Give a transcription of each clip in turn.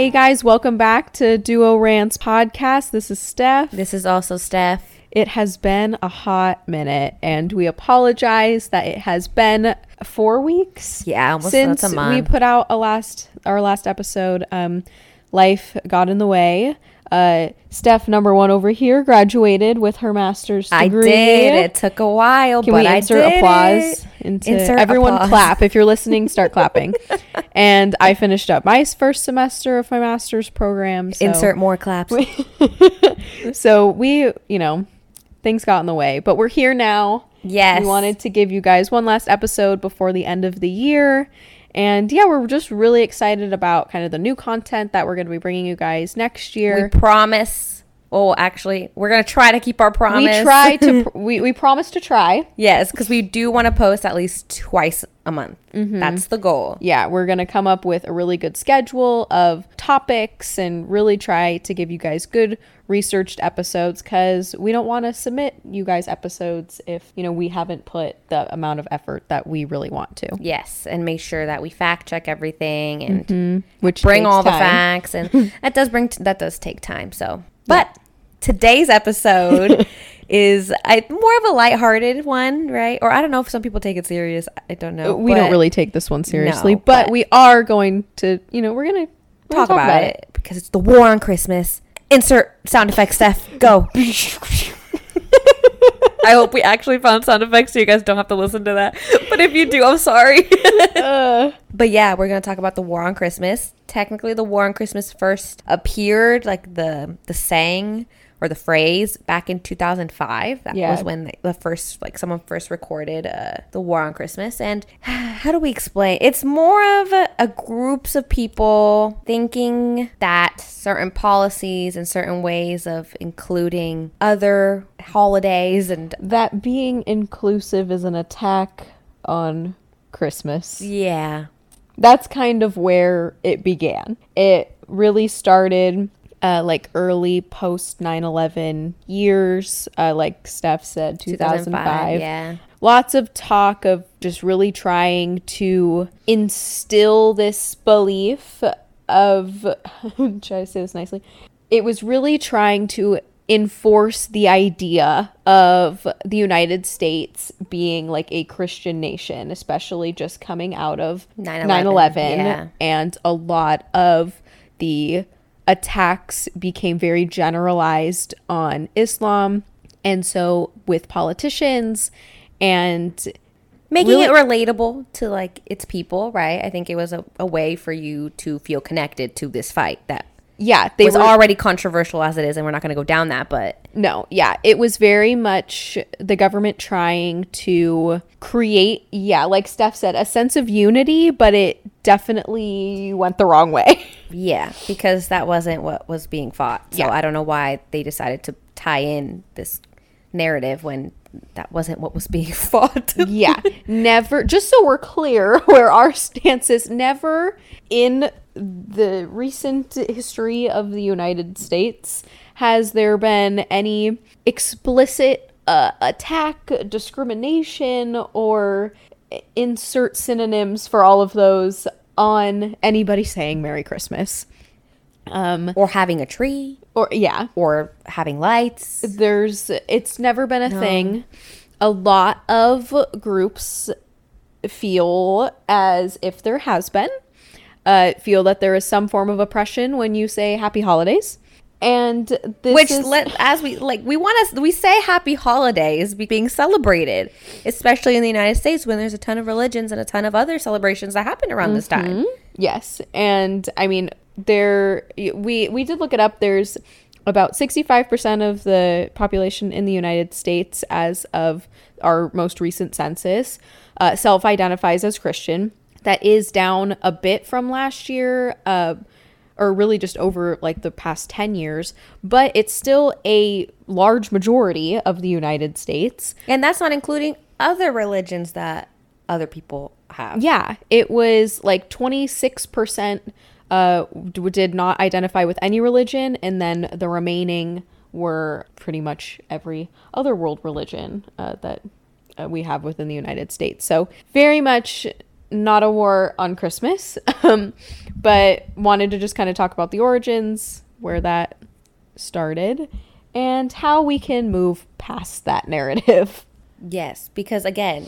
Hey guys, welcome back to Duo Rants podcast. This is Steph. This is also Steph. It has been a hot minute, and we apologize that it has been four weeks. Yeah, almost since we put out a last our last episode. Um, life got in the way. Uh, Steph, number one over here, graduated with her master's degree. I did. It took a while, Can but we I insert did applause it. into Insert everyone applause. clap if you're listening start clapping and i finished up my first semester of my master's program so, Insert more claps. so we you know things got in the way but we're here now Yes. we wanted to give you guys one last episode before the end of the year and yeah we're just really excited about kind of the new content that we're going to be bringing you guys next year. we promise. Oh, actually, we're gonna try to keep our promise. we, try to pr- we, we promise to try yes, because we do want to post at least twice a month. Mm-hmm. That's the goal. yeah, we're going to come up with a really good schedule of topics and really try to give you guys good researched episodes cuz we don't want to submit you guys episodes if, you know, we haven't put the amount of effort that we really want to. Yes, and make sure that we fact check everything and Mm-hmm. Which bring all the facts, and that does bring that does take time. So, but today's episode is I, more of a lighthearted one, right? Or I don't know if some people take it serious. I don't know. we don't really take this one seriously, No, but, but- we are going to, you know, we're going to talk, about, it, because it's the war on Christmas. Insert sound effects, Steph. Go. I hope we actually found sound effects so you guys don't have to listen to that. But if you do, I'm sorry. Uh, But yeah, we're gonna talk about the war on Christmas. Technically, the war on Christmas first appeared like the the saying or the phrase back in 2005. That Yeah. was when the, the first like someone first recorded uh, the war on Christmas. And how do we explain? It's more of a, a groups of people thinking that certain policies and certain ways of including other holidays and that being inclusive is an attack on Christmas. yeah, that's kind of where it began. It really started uh, like early post 9 11 years, uh, like Steph said, 2005. Yeah. Lots of talk of just really trying to instill this belief of, try to say this nicely, it was really trying to enforce the idea of the United States being like a Christian nation, especially just coming out of 9/11, 9 11. yeah. And a lot of the attacks became very generalized on Islam. And so, with politicians and making really- it relatable to like its people right i think it was a, a way for you to feel connected to this fight that yeah, they was were already controversial as it is and we're not going to go down that but No, yeah, it was very much the government trying to create, yeah, like Steph said, a sense of unity, but it definitely went the wrong way. yeah because that wasn't what was being fought. So Yeah. i don't know why they decided to tie in this narrative when that wasn't what was being fought. Yeah, never, just so we're clear where our stance is, never in the recent history of the United States has there been any explicit uh, attack, discrimination, or insert synonyms for all of those on anybody saying Merry Christmas. Um, or having a tree. or yeah, or having lights. There's it's never been a thing. A lot of groups feel as if there has been, uh, feel that there is some form of oppression when you say Happy Holidays, and this which is, let as we like we want us we say happy holidays be- being celebrated especially in the united states when there's a ton of religions and a ton of other celebrations that happen around this time Yes, and I mean there we we did look it up. There's about 65% of the population in the United States as of our most recent census uh, self-identifies as Christian. That is down a bit from last year. Uh, or really just over like the past 10 years, but it's still a large majority of the United States. and that's not including other religions that other people have Yeah, it was like 26% uh, did not identify with any religion, and then the remaining were pretty much every other world religion uh, that uh, we have within the United States. So, very much not a war on Christmas, um, but wanted to just kind of talk about the origins, where that started, and how we can move past that narrative. Yes, because again,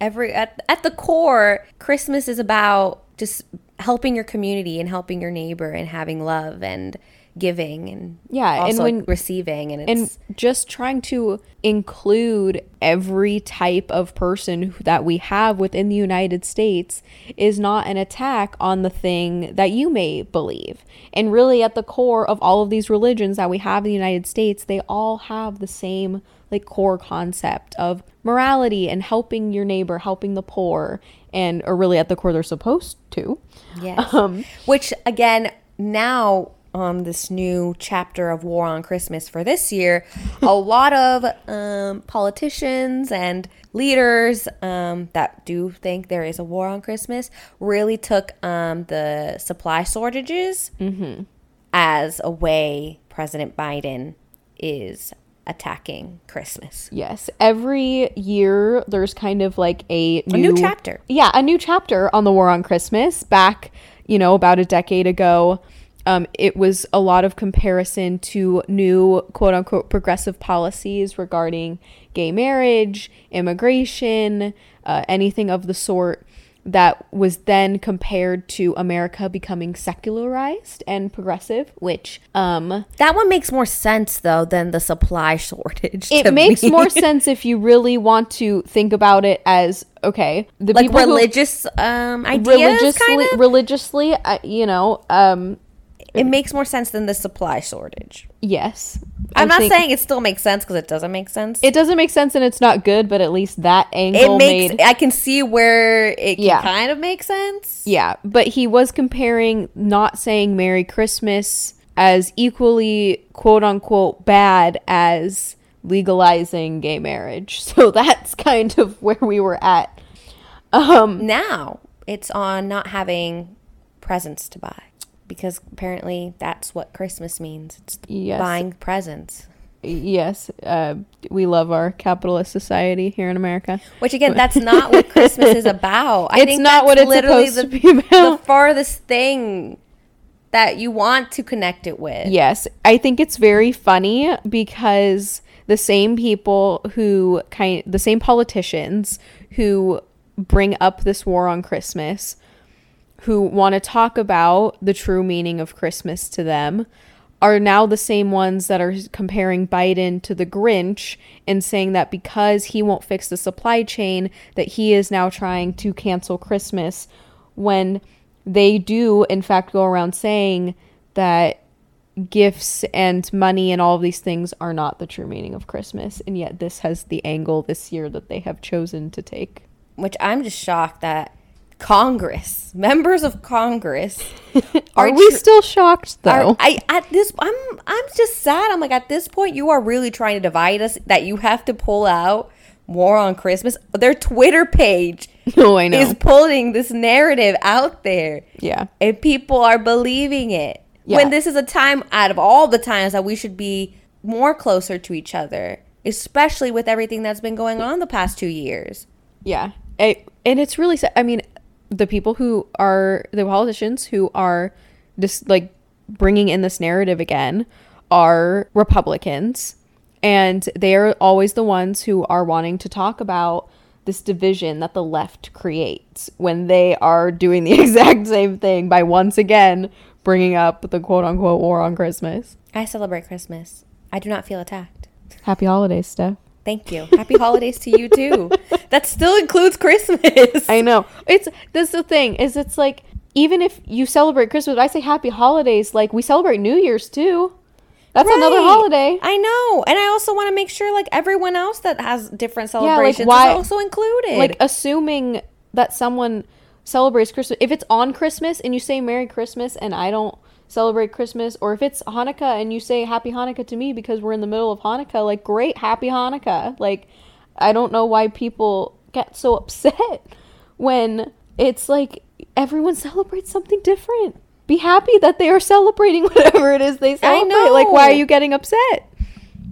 every at, at the core, Christmas is about just helping your community and helping your neighbor and having love and giving and Yeah, and when- receiving and and just trying to include every type of person that we have within the United States is not an attack on the thing that you may believe. And really at the core of all of these religions that we have in the United States, they all have the same like core concept of morality and helping your neighbor, helping the poor, and or really at the core they're supposed to. yes. Um, Which again, now on this new chapter of War on Christmas for this year, a lot of um, politicians and leaders um, that do think there is a war on Christmas really took um, the supply shortages as a way President Biden is attacking Christmas. Yes, every year there's kind of like a new, new chapter. Yeah, a new chapter on the war on Christmas. Back, you know, about a decade ago, um, it was a lot of comparison to new quote unquote progressive policies regarding gay marriage, immigration, uh, anything of the sort. That was then compared to America becoming secularized and progressive, which um, That one makes more sense though than the supply shortage. it makes me. more sense if you really want to think about it as okay the like people who- religious um ideas religiously kind of religiously uh, you know um it makes more sense than the supply shortage. Yes. I'm I not saying it still makes sense because it doesn't make sense. It doesn't make sense and it's not good but at least that it angle makes made i can see where it Yeah. kind of makes sense. Yeah but he was comparing not saying merry christmas as equally quote unquote bad as legalizing gay marriage. So that's kind of where we were at. Um now it's on not having presents to buy because apparently that's what christmas means. It's Yes. buying presents. Yes, uh, we love our capitalist society here in America. which again that's not what christmas is about. I It's think not what it's literally supposed the, to be the farthest thing that you want to connect it with. Yes, I think it's very funny because the same people who kind, the same politicians who bring up this war on Christmas, who want to talk about the true meaning of Christmas to them, are now the same ones that are comparing Biden to the Grinch and saying that because he won't fix the supply chain that he is now trying to cancel Christmas when they do in fact go around saying that gifts and money and all of these things are not the true meaning of Christmas and yet this has the angle this year that they have chosen to take. which I'm just shocked that Congress, members of Congress, Are, Are we tr- still shocked though? are I at this I'm I'm just sad. I'm like at this point you are really trying to divide us that you have to pull out war on Christmas. Their Twitter page no, oh, I know. is pulling this narrative out there. yeah. And people are believing it. Yeah. When this is a time out of all the times that we should be more closer to each other, especially with everything that's been going on the past 2 years. Yeah. I, and it's really sad. I mean, the people who are the politicians who are just like bringing in this narrative again are Republicans. And they are always the ones who are wanting to talk about this division that the left creates when they are doing the exact same thing by once again bringing up the quote unquote war on Christmas. I celebrate Christmas. I do not feel attacked. Happy holidays, Steph. Thank you. Happy holidays to you too. That still includes Christmas. I know. It's that's the thing is it's like even if you celebrate Christmas, I say happy holidays. Like we celebrate New Year's too. That's another holiday. I know. And I also want to make sure like everyone else that has different like, celebrations why- is also included. Like assuming that someone celebrates Christmas. If it's on Christmas and you say Merry Christmas and I don't celebrate Christmas, or if it's Hanukkah and you say Happy Hanukkah to me because we're in the middle of Hanukkah, like great, Happy Hanukkah. Like I don't know why people get so upset when it's like everyone celebrates something different. Be happy that they are celebrating whatever it is they celebrate. Like why are you getting upset?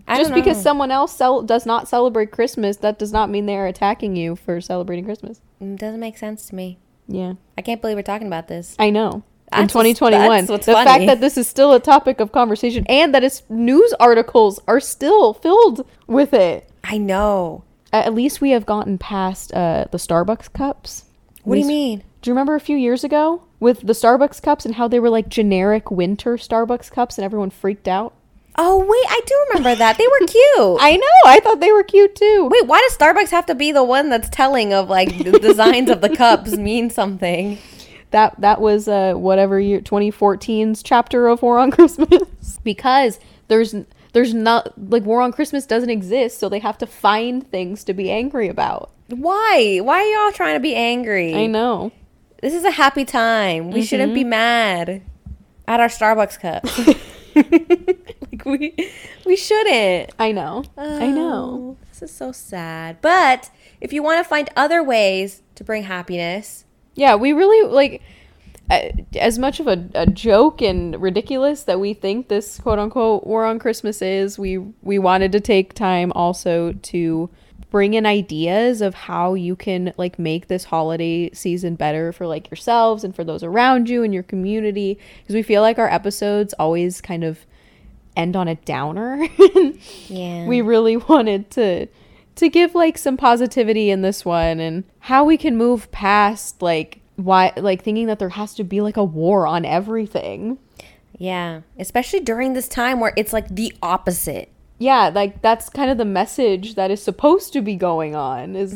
I Just because someone else cel- does not celebrate Christmas, that does not mean they are attacking you for celebrating Christmas. Mm, doesn't make sense to me. Yeah. I can't believe we're talking about this. I know. In 2021, that's what's the fact that this is still a topic of conversation and that its news articles are still filled with it. I know. At least we have gotten past uh, the Starbucks cups. What do you mean? Do you remember a few years ago with the Starbucks cups and how they were like generic winter Starbucks cups and everyone freaked out? Oh wait, I do remember that. They were cute. I know. I thought they were cute too. Wait, why does Starbucks have to be the one that's telling of like the designs of the cups mean something? That that was uh whatever year 2014's chapter of War on Christmas because there's there's not like War on Christmas doesn't exist, so they have to find things to be angry about. Why? Why are y'all trying to be angry? I know. This is a happy time. We shouldn't be mad at our Starbucks cup. like we we shouldn't. I know. I know. Oh, This is so sad. But if you want to find other ways to bring happiness, Yeah, we really like as much of a, a joke and ridiculous that we think this quote unquote war on Christmas is. We we wanted to take time also to bring in ideas of how you can like make this holiday season better for like yourselves and for those around you and your community because we feel like our episodes always kind of end on a downer. yeah. we really wanted to to give like some positivity in this one and how we can move past like why like thinking that there has to be like a war on everything. yeah, especially during this time where it's like the opposite. Yeah, like that's kind of the message that is supposed to be going on is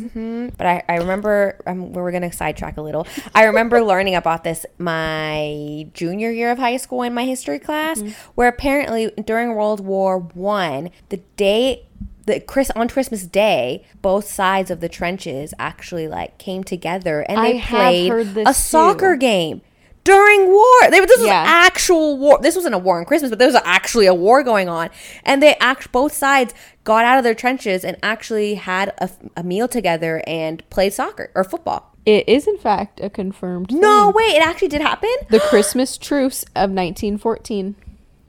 But I, I remember, um, we're going to sidetrack a little. I remember learning about this my junior year of high school in my history class, where apparently during World War One, the day, the Chris on Christmas Day, both sides of the trenches actually like came together and they have played a soccer game. During war, they, this was Yeah. actual war. This wasn't a war on Christmas, but there was actually a war going on, and they act both sides got out of their trenches and actually had a, a meal together and played soccer or football. it is in fact a confirmed No, thing. wait, it actually did happen. The Christmas truce of 1914.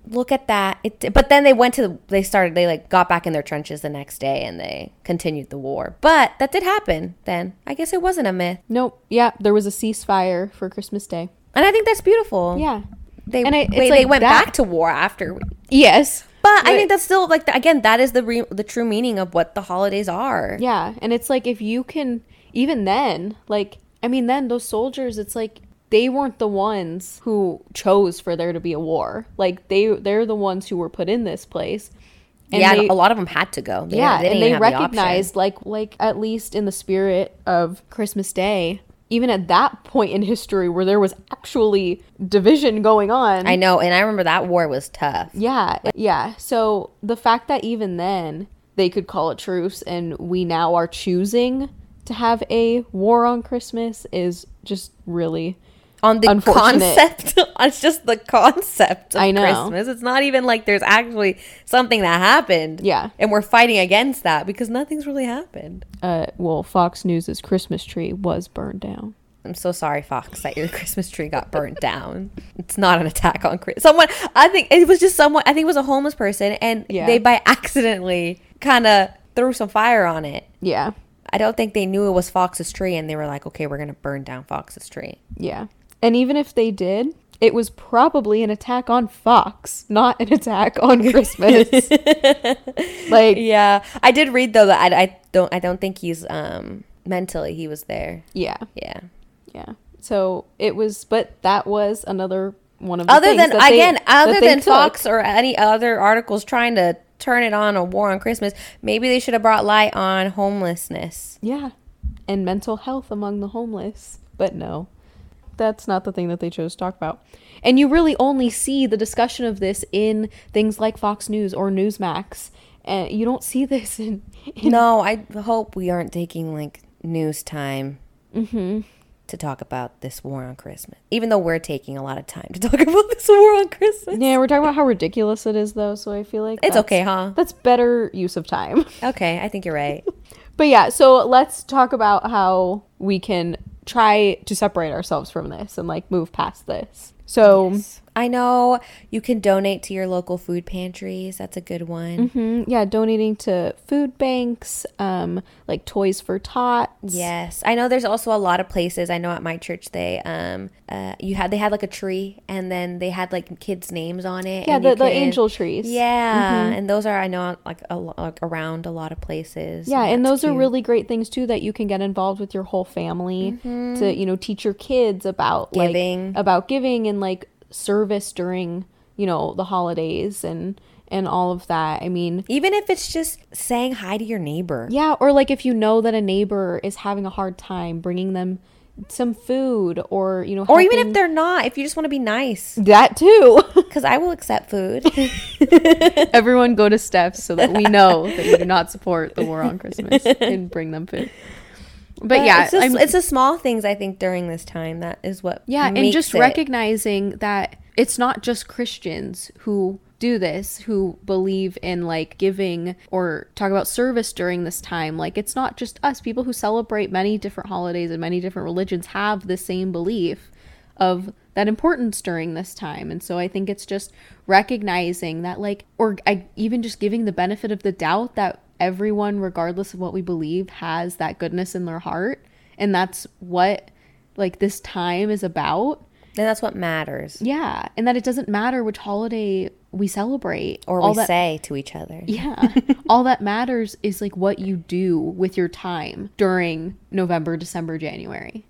Look at that! It, but then they went to they started they like got back in their trenches the next day and they continued the war. But that did happen. Then I guess it wasn't a myth, Nope. Yeah, there was a ceasefire for Christmas Day. and I think that's beautiful. Yeah. they And I- it's wait, they went that- back to war after. Yes. But I think that's still like the, again that is the re, the true meaning of what the holidays are. Yeah, and it's like if you can even then, like I mean then those soldiers it's like they weren't the ones who chose for there to be a war. Like they they're the ones who were put in this place. And yeah, they, a lot of them had to go. They- yeah, they and they have the recognized like like at least in the spirit of Christmas Day, even at that point in history where there was actually division going on. I know, and I remember that war was tough. Yeah, yeah. So the fact that even then they could call a truce and we now are choosing to have a war on Christmas is just really On the concept, it's just the concept of I know. Christmas. It's not even like there's actually something that happened. Yeah. and we're fighting against that because nothing's really happened. uh well Fox News's Christmas tree was burned down. I'm so sorry, Fox, that your Christmas tree got burnt down. It's not an attack on Chris. Someone, I think it was just someone. I think it was a homeless person, and Yeah. they by accidentally kind of threw some fire on it. Yeah. I don't think they knew it was Fox's tree, and they were like, "Okay, we're gonna burn down Fox's tree." Yeah. And even if they did, it was probably an attack on Fox, not an attack on Christmas. like Yeah, I did read though that I, I don't I don't think he's um mentally he was there. yeah. Yeah. Yeah. So it was but that was another one of the Other things than that they- again, other than took. Fox or any other articles trying to turn it on a war on Christmas, maybe they should have brought light on homelessness. Yeah. And mental health among the homeless. But no, that's not the thing that they chose to talk about. And you really only see the discussion of this in things like Fox News or Newsmax. And you don't see this in. in No, I hope we aren't taking like news time mm-hmm. to talk about this war on Christmas. Even though we're taking a lot of time to talk about this war on Christmas. yeah, we're talking about how ridiculous it is, though. So I feel like It's okay, huh? That's better use of time. Okay, I think you're right. But yeah, so let's talk about how we can try to separate ourselves from this and like move past this. So I know you can donate to your local food pantries. That's a good one. hmm Yeah, donating to food banks, um, like Toys for Tots. Yes, I know. There's also a lot of places. I know at my church they um uh you had they had like a tree and then they had like kids' names on it. Yeah, and the, the can- angel trees. Yeah, and those are I know like a like around a lot of places. Yeah, and that's those are really great things too that you can get involved with your whole family to, you know, teach your kids about Mm-hmm. Giving. like about giving and like service during, you know, the holidays and and all of that. I mean, even if it's just saying hi to your neighbor. yeah, or like if you know that a neighbor is having a hard time, bringing them some food or, you know, Or even if they're not, if you just want to be nice, that too. because I will accept food. Everyone go to Steph's so that we know that you do not support the war on Christmas and bring them food. But, yeah, it's, just, it's the small things I think during this time that is what Yeah, and just it. recognizing that it's not just Christians who do this, who believe in like giving or talk about service during this time. Like it's not just us. People who celebrate many different holidays and many different religions have the same belief of that importance during this time. And so I think it's just recognizing that like or I even just giving the benefit of the doubt that everyone regardless of what we believe has that goodness in their heart and that's what like this time is about. and that's what matters. Yeah, and that it doesn't matter which holiday we celebrate Or all we that, say to each other. Yeah, all that matters is like what you do with your time during November, December, January.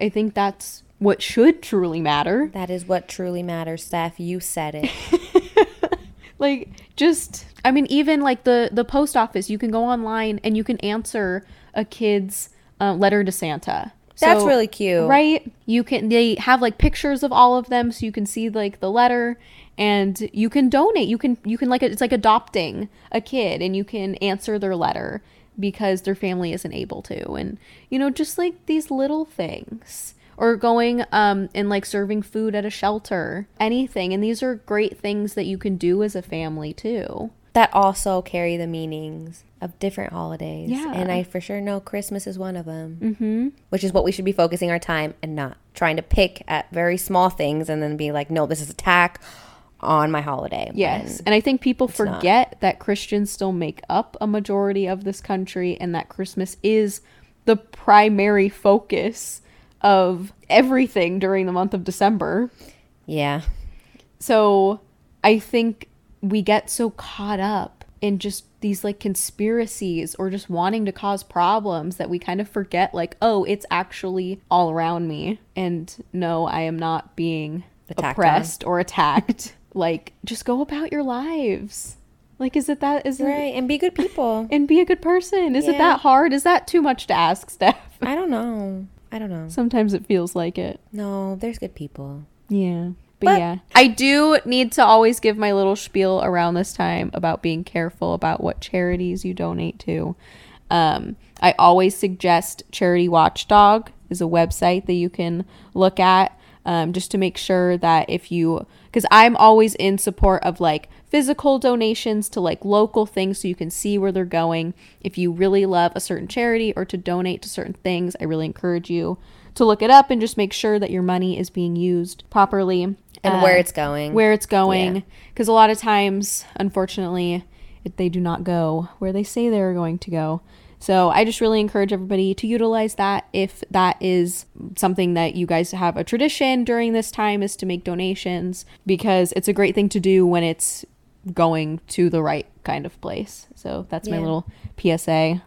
I think that's what should truly matter. That is what truly matters, Steph. You said it. Like just I mean even like the the post office, you can go online and you can answer a kid's uh, letter to Santa. That's So- really cute. Right? You can they have like pictures of all of them so you can see like the letter and you can donate. You can you can like it's like adopting a kid and you can answer their letter because their family isn't able to and you know just like these little things or going um and like serving food at a shelter anything and these are great things that you can do as a family too That also carry the meanings of different holidays. Yeah. And I for sure know Christmas is one of them. Mm-hmm. Which is what we should be focusing our time and not trying to pick at very small things and then be like, no, this is attack on my holiday. Yes. And I think people not. forget that Christians still make up a majority of this country and that Christmas is the primary focus of everything during the month of December. yeah. So I think we get so caught up in just these like conspiracies or just wanting to cause problems that we kind of forget like oh it's actually all around me and no I am not being Attacked oppressed or attacked like just go about your lives like is it that is it Right. And be good people. and be a good person is it that hard is that too much to ask Steph I don't know. I don't know. sometimes it feels like it No, there's good people. Yeah. But, But- yeah, I do need to always give my little spiel around this time about being careful about what charities you donate to. Um, I always suggest Charity Watchdog is a website that you can look at um, just to make sure that if you, because I'm always in support of like physical donations to like local things so you can see where they're going. If you really love a certain charity or to donate to certain things, I really encourage you to look it up and just make sure that your money is being used properly And uh, where it's going. where it's going. Because a lot of times unfortunately it, they do not go where they say they're going to go. So i just really encourage everybody to utilize that if that is something that you guys have a tradition during this time is to make donations because it's a great thing to do when it's going to the right kind of place. So that's my little psa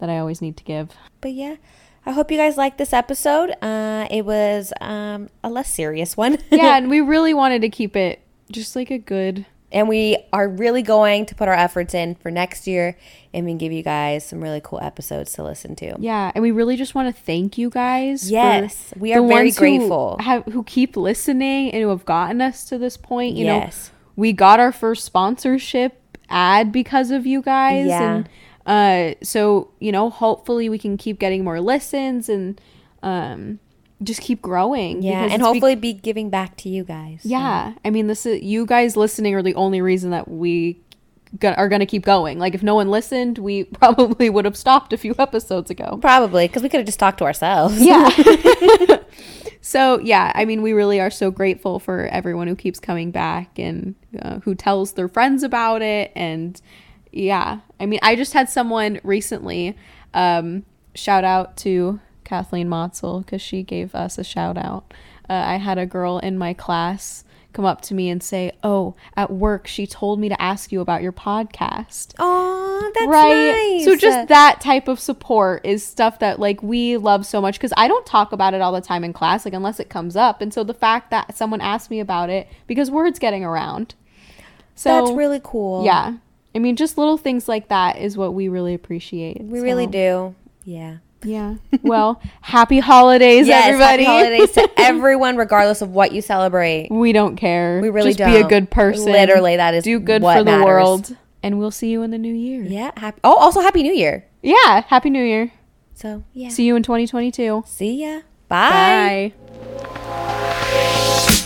that i always need to give. But yeah, I hope you guys liked this episode. Uh, it was um, a less serious one. yeah and we really wanted to keep it just like a good and we are really going to put our efforts in for next year and we give you guys some really cool episodes to listen to. Yeah, and we really just want to thank you guys. Yes, we are very ones who grateful. Have, who keep listening and who have gotten us to this point. You Yes. know, we got our first sponsorship ad because of you guys, Yeah. and uh, so you know, hopefully we can keep getting more listens and um, just keep growing. Yeah, and it's be- hopefully be giving back to you guys. yeah, I mean, this is you guys listening are the only reason that we go- are going to keep going. Like, if no one listened, we probably would have stopped a few episodes ago. Probably because we could have just talked to ourselves. Yeah. So, yeah, I mean, we really are so grateful for everyone who keeps coming back and uh, who tells their friends about it. And yeah, I mean, I just had someone recently um, shout out to Kathleen Motzel because she gave us a shout out. Uh, I had a girl in my class come up to me and say, "Oh, at work she told me to ask you about your podcast." Oh, that's right. nice. So just that type of support is stuff that like we love so much because I don't talk about it all the time in class, like unless it comes up. And so the fact that someone asked me about it because word's getting around. So that's really cool. yeah. I mean, just little things like that is what we really appreciate. we So, really do. Yeah. Yeah. Well, happy holidays, yes, everybody. happy holidays to everyone, regardless of what you celebrate. We don't care. We really just don't. be a good person. Literally, that is do good for the matters. world, and we'll see you in the new year. Yeah. Happy. Oh, also happy New Year. Yeah. Happy New Year. So yeah. See you in 2022. See ya. Bye. Bye.